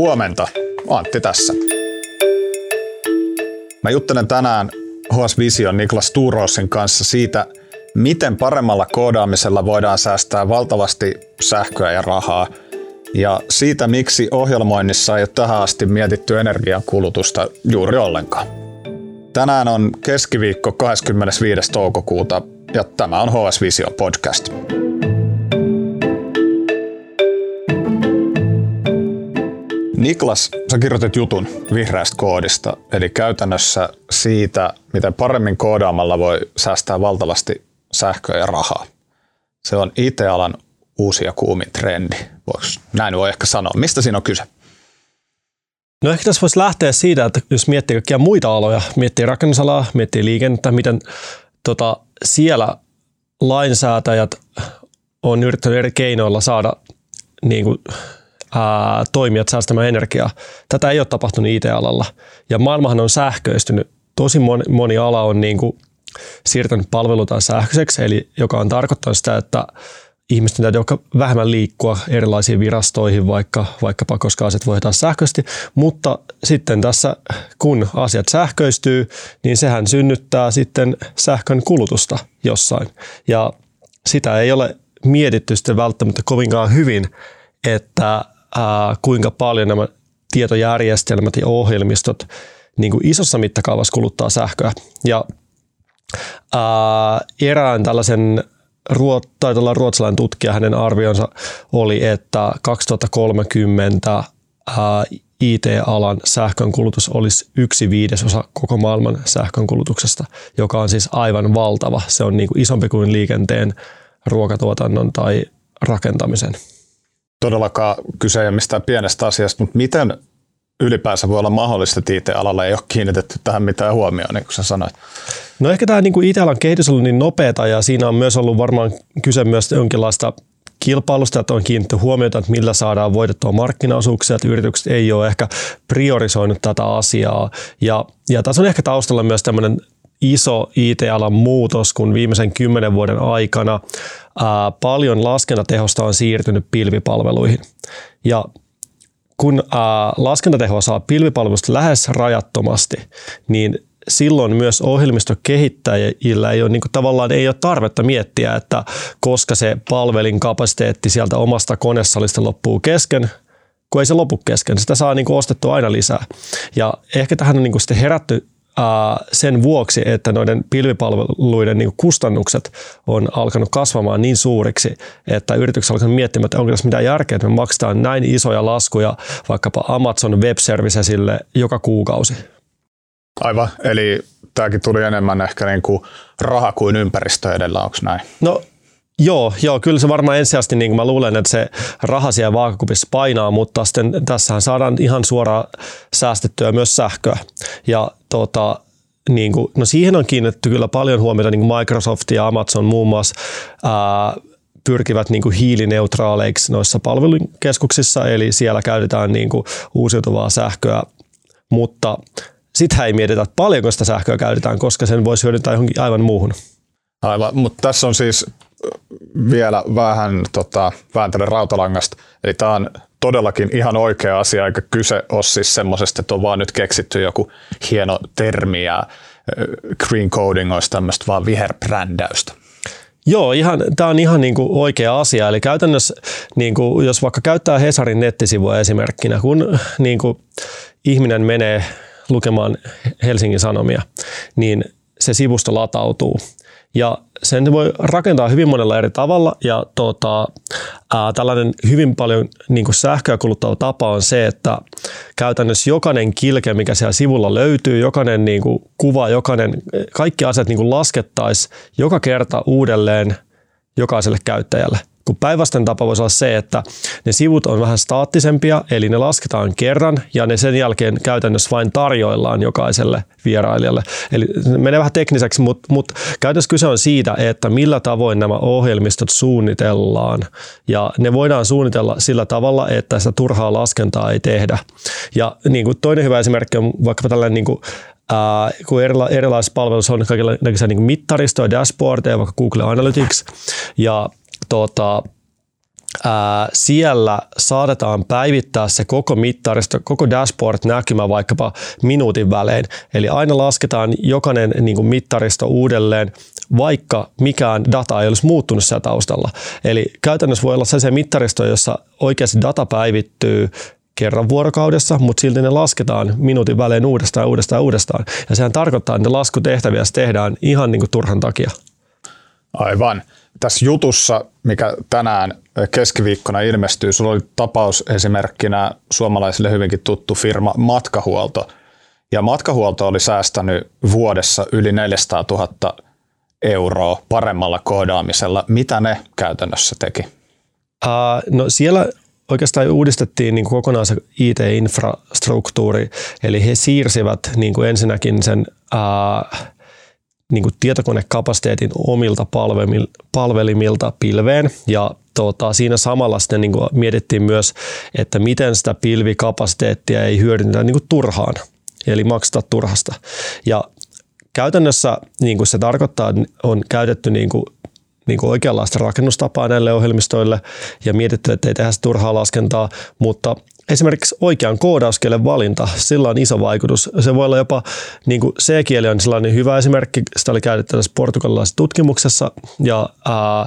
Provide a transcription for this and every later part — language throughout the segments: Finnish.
Huomenta, Antti tässä. Mä juttelen tänään HS Vision Niklas Tuurosin kanssa siitä, miten paremmalla koodaamisella voidaan säästää valtavasti sähköä ja rahaa, ja siitä, miksi ohjelmoinnissa ei ole tähän asti mietitty energian kulutusta juuri ollenkaan. Tänään on keskiviikko 25. toukokuuta ja tämä on HS Vision podcast. Niklas, sä kirjoitit jutun vihreästä koodista, eli käytännössä siitä, miten paremmin koodaamalla voi säästää valtavasti sähköä ja rahaa. Se on IT-alan uusi ja kuumin trendi. Voiko, näin voi ehkä sanoa. Mistä siinä on kyse? No ehkä tässä voisi lähteä siitä, että jos miettii kaikkia muita aloja, miettii rakennusalaa, miettii liikennettä, miten tota, siellä lainsäätäjät on yrittänyt eri keinoilla saada niin kuin, ää, toimijat säästämään energiaa. Tätä ei ole tapahtunut IT-alalla. Ja maailmahan on sähköistynyt. Tosi moni, moni ala on niin kuin, siirtänyt palvelutaan sähköiseksi, eli joka on tarkoittanut sitä, että ihmisten täytyy vähemmän liikkua erilaisiin virastoihin, vaikka, vaikkapa koska asiat voidaan sähköisesti, mutta sitten tässä kun asiat sähköistyy, niin sehän synnyttää sitten sähkön kulutusta jossain. Ja sitä ei ole mietitty sitten välttämättä kovinkaan hyvin, että ää, kuinka paljon nämä tietojärjestelmät ja ohjelmistot niin kuin isossa mittakaavassa kuluttaa sähköä. Ja ää, erään tällaisen olla ruotsalainen tutkija, hänen arvionsa oli, että 2030 ää, IT-alan sähkön kulutus olisi yksi viidesosa koko maailman sähkön kulutuksesta, joka on siis aivan valtava. Se on niin kuin isompi kuin liikenteen, ruokatuotannon tai rakentamisen. Todellakaan kyse ei ole mistään pienestä asiasta, mutta miten ylipäänsä voi olla mahdollista, että IT-alalla ei ole kiinnitetty tähän mitään huomioon, niin kuin sä sanoit? No ehkä tämä niin IT-alan kehitys on ollut niin nopeata ja siinä on myös ollut varmaan kyse myös jonkinlaista kilpailusta, että on kiinnitetty huomiota, että millä saadaan voitettua markkinaosuuksia, että yritykset ei ole ehkä priorisoinut tätä asiaa. Ja, ja tässä on ehkä taustalla myös tämmöinen iso IT-alan muutos, kun viimeisen kymmenen vuoden aikana ää, paljon laskentatehosta on siirtynyt pilvipalveluihin. Ja kun ää, laskentatehoa saa pilvipalvelusta lähes rajattomasti, niin silloin myös ohjelmistokehittäjillä ei ole, niin kuin, tavallaan ei ole tarvetta miettiä, että koska se palvelin kapasiteetti sieltä omasta konesalista loppuu kesken, kun ei se lopu kesken. Sitä saa niin kuin, ostettua aina lisää. Ja ehkä tähän on niin kuin, sitten herätty sen vuoksi, että noiden pilvipalveluiden niin kustannukset on alkanut kasvamaan niin suuriksi, että yritykset alkanut miettimään, että onko tässä mitään järkeä, että me maksetaan näin isoja laskuja vaikkapa Amazon Web Servicesille joka kuukausi. Aivan, eli tämäkin tuli enemmän ehkä niin kuin raha kuin ympäristö edellä, onko näin? No Joo, joo, kyllä se varmaan ensisijaisesti, niin kuin mä luulen, että se raha siellä vaakakupissa painaa, mutta sitten tässähän saadaan ihan suoraan säästettyä myös sähköä. Ja tota, niin kuin, no siihen on kiinnitetty kyllä paljon huomiota, niin kuin Microsoft ja Amazon muun muassa ää, pyrkivät niin kuin hiilineutraaleiksi noissa palvelukeskuksissa, eli siellä käytetään niin kuin uusiutuvaa sähköä, mutta sitä ei mietitä, että paljonko sitä sähköä käytetään, koska sen voisi hyödyntää johonkin aivan muuhun. Aivan, mutta tässä on siis vielä vähän tota, vääntelen rautalangasta. Eli tämä on todellakin ihan oikea asia, eikä kyse ole siis semmoisesta, että on vaan nyt keksitty joku hieno termi ja green coding olisi tämmöistä vaan viherbrändäystä. Joo, ihan, tämä on ihan niin kuin oikea asia. Eli käytännössä, niin kuin, jos vaikka käyttää Hesarin nettisivua esimerkkinä, kun niin kuin, ihminen menee lukemaan Helsingin Sanomia, niin se sivusto latautuu. Ja sen voi rakentaa hyvin monella eri tavalla ja tota, ää, tällainen hyvin paljon niin kuin sähköä kuluttava tapa on se, että käytännössä jokainen kilke, mikä siellä sivulla löytyy, jokainen niin kuin kuva, jokainen, kaikki asiat niin laskettaisiin joka kerta uudelleen jokaiselle käyttäjälle. Kun päinvastainen tapa voisi olla se, että ne sivut on vähän staattisempia, eli ne lasketaan kerran ja ne sen jälkeen käytännössä vain tarjoillaan jokaiselle vierailijalle. Eli menee vähän tekniseksi, mutta, mutta käytännössä kyse on siitä, että millä tavoin nämä ohjelmistot suunnitellaan. Ja ne voidaan suunnitella sillä tavalla, että sitä turhaa laskentaa ei tehdä. Ja niin kuin toinen hyvä esimerkki on vaikkapa tällainen niin kuin Uh, kun erila, erilaisissa palveluissa on kaikenlaisia niin mittaristoja, dashboardeja, vaikka Google Analytics, ja tuota, ää, siellä saatetaan päivittää se koko mittaristo, koko dashboard näkymä vaikkapa minuutin välein. Eli aina lasketaan jokainen niin kuin mittaristo uudelleen, vaikka mikään data ei olisi muuttunut siellä taustalla. Eli käytännössä voi olla se mittaristo, jossa oikeasti data päivittyy kerran vuorokaudessa, mutta silti ne lasketaan minuutin välein uudestaan, uudestaan, uudestaan. Ja sehän tarkoittaa, että ne laskutehtäviä tehdään ihan niin kuin turhan takia. Aivan. Tässä jutussa, mikä tänään keskiviikkona ilmestyy, sulla oli tapaus esimerkkinä suomalaisille hyvinkin tuttu firma Matkahuolto. Ja Matkahuolto oli säästänyt vuodessa yli 400 000 euroa paremmalla koodaamisella. Mitä ne käytännössä teki? Uh, no siellä oikeastaan uudistettiin niin kokonaan se IT-infrastruktuuri, eli he siirsivät niin kuin ensinnäkin sen uh, niin kuin tietokonekapasiteetin omilta palvelimilta pilveen ja tota, siinä samalla sitten niin kuin mietittiin myös, että miten sitä pilvikapasiteettia ei hyödynnetä niin kuin turhaan, eli maksata turhasta. Ja käytännössä niin kuin se tarkoittaa, on käytetty niin kuin niin kuin oikeanlaista rakennustapaa näille ohjelmistoille ja mietitty, että ei tehdä turhaa laskentaa, mutta esimerkiksi oikean koodauskielen valinta, sillä on iso vaikutus. Se voi olla jopa, niin kuin C-kieli on sellainen hyvä esimerkki, sitä oli käytetty tässä portugalilaisessa tutkimuksessa, ja ää,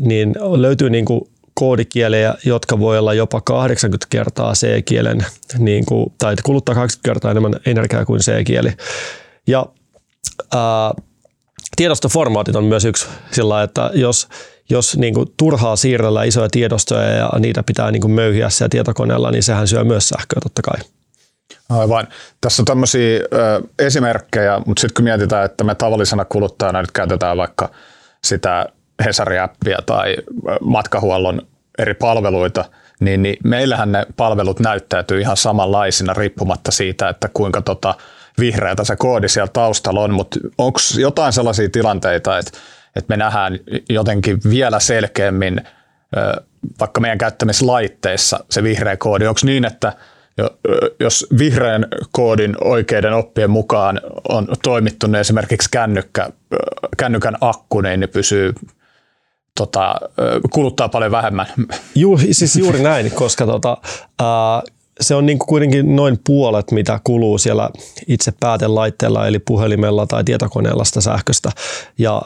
niin löytyy niin kuin koodikielejä, jotka voi olla jopa 80 kertaa C-kielen, niin kuin, tai kuluttaa 80 kertaa enemmän energiaa kuin C-kieli. Ja ää, tiedostoformaatit on myös yksi sillä että jos, jos niin kuin turhaa siirrellä isoja tiedostoja ja niitä pitää niin kuin möyhiä siellä tietokoneella, niin sehän syö myös sähköä totta kai. Aivan. Tässä on tämmöisiä ö, esimerkkejä, mutta sitten kun mietitään, että me tavallisena kuluttajana nyt käytetään vaikka sitä Hesari-appia tai matkahuollon eri palveluita, niin, niin meillähän ne palvelut näyttäytyy ihan samanlaisina riippumatta siitä, että kuinka tota, vihreätä se koodi siellä taustalla on, mutta onko jotain sellaisia tilanteita, että, että me nähdään jotenkin vielä selkeämmin vaikka meidän käyttämissä laitteissa se vihreä koodi, onko niin, että jos vihreän koodin oikeiden oppien mukaan on toimittu ne esimerkiksi kännykkä, kännykän akku, niin ne pysyy tota, kuluttaa paljon vähemmän. Juu, siis juuri näin, koska tota, ää, se on niin kuin kuitenkin noin puolet, mitä kuluu siellä itse päätelaitteella, eli puhelimella tai tietokoneella sitä sähköstä. Ja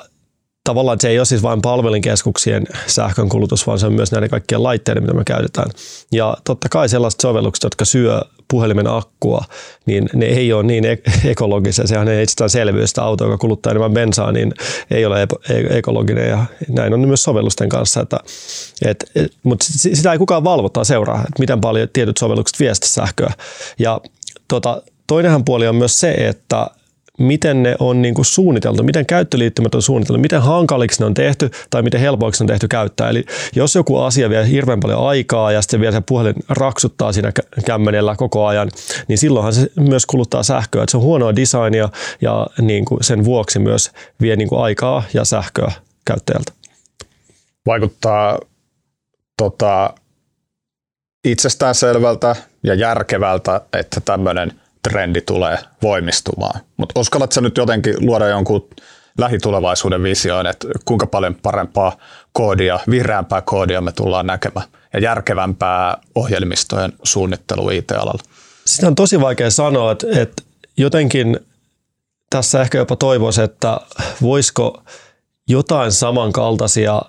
tavallaan se ei ole siis vain palvelinkeskuksien sähkön kulutus, vaan se on myös näiden kaikkien laitteiden, mitä me käytetään. Ja totta kai sellaiset sovellukset, jotka syö puhelimen akkua, niin ne ei ole niin ekologisia. Sehän ei selvyys, että auto, joka kuluttaa enemmän bensaa, niin ei ole e-, ekologinen ja näin on myös sovellusten kanssa. Että, et, et, mutta sitä ei kukaan valvota seuraa, että miten paljon tietyt sovellukset viesti sähköä. Ja tota, toinenhan puoli on myös se, että miten ne on niin kuin suunniteltu, miten käyttöliittymät on suunniteltu, miten hankaliksi ne on tehty tai miten helpoiksi ne on tehty käyttää. Eli jos joku asia vie hirveän paljon aikaa ja sitten vielä se puhelin raksuttaa siinä kämmenellä koko ajan, niin silloinhan se myös kuluttaa sähköä. Että se on huonoa designia ja niin kuin sen vuoksi myös vie niin kuin aikaa ja sähköä käyttäjältä. Vaikuttaa tota, itsestään selvältä ja järkevältä, että tämmöinen – trendi tulee voimistumaan. Mutta uskallatko nyt jotenkin luoda jonkun lähitulevaisuuden visioon, että kuinka paljon parempaa koodia, vihreämpää koodia me tullaan näkemään ja järkevämpää ohjelmistojen suunnittelu IT-alalla? Sitä on tosi vaikea sanoa, että, että jotenkin tässä ehkä jopa toivoisi, että voisiko jotain samankaltaisia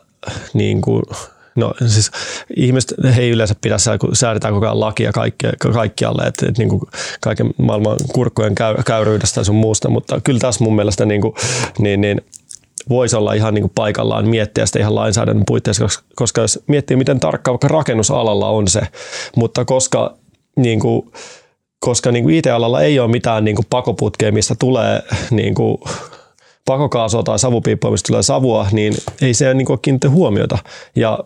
niin kuin No siis ihmiset he ei yleensä pidä kun säädetään koko ajan lakia kaikki, kaikkialle, että, että niin kuin kaiken maailman kurkkojen käy, käyryydestä ja sun muusta, mutta kyllä tässä mun mielestä niin kuin, niin, niin, voisi olla ihan niin kuin paikallaan miettiä sitä ihan lainsäädännön puitteissa, koska jos miettii, miten tarkka vaikka rakennusalalla on se, mutta koska niin kuin, koska niin kuin IT-alalla ei ole mitään niin kuin pakoputkea, mistä tulee niin kuin pakokaasua tai savupiippua, mistä tulee savua, niin ei se niin kiinnitä huomiota. Ja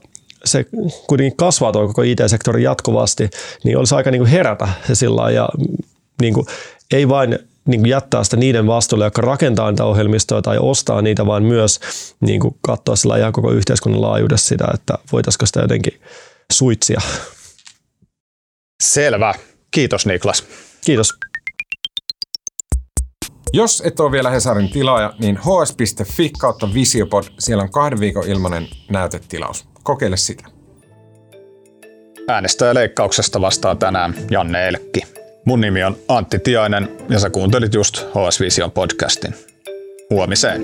se kuitenkin kasvaa tuo koko IT-sektori jatkuvasti, niin olisi aika niin kuin herätä se sillä ja niin kuin, ei vain niin kuin jättää sitä niiden vastuulle, jotka rakentaa niitä ohjelmistoja tai ostaa niitä, vaan myös niin kuin katsoa sillä ihan koko yhteiskunnan laajuudessa sitä, että voitaisiko sitä jotenkin suitsia. Selvä. Kiitos Niklas. Kiitos. Jos et ole vielä Hesarin tilaaja, niin hs.fi kautta Visiopod, siellä on kahden viikon ilmainen näytetilaus. Kokeile sitä. Äänestäjäleikkauksesta vastaa tänään Janne Elkki. Mun nimi on Antti Tiainen ja sä kuuntelit just HS Vision podcastin. Huomiseen.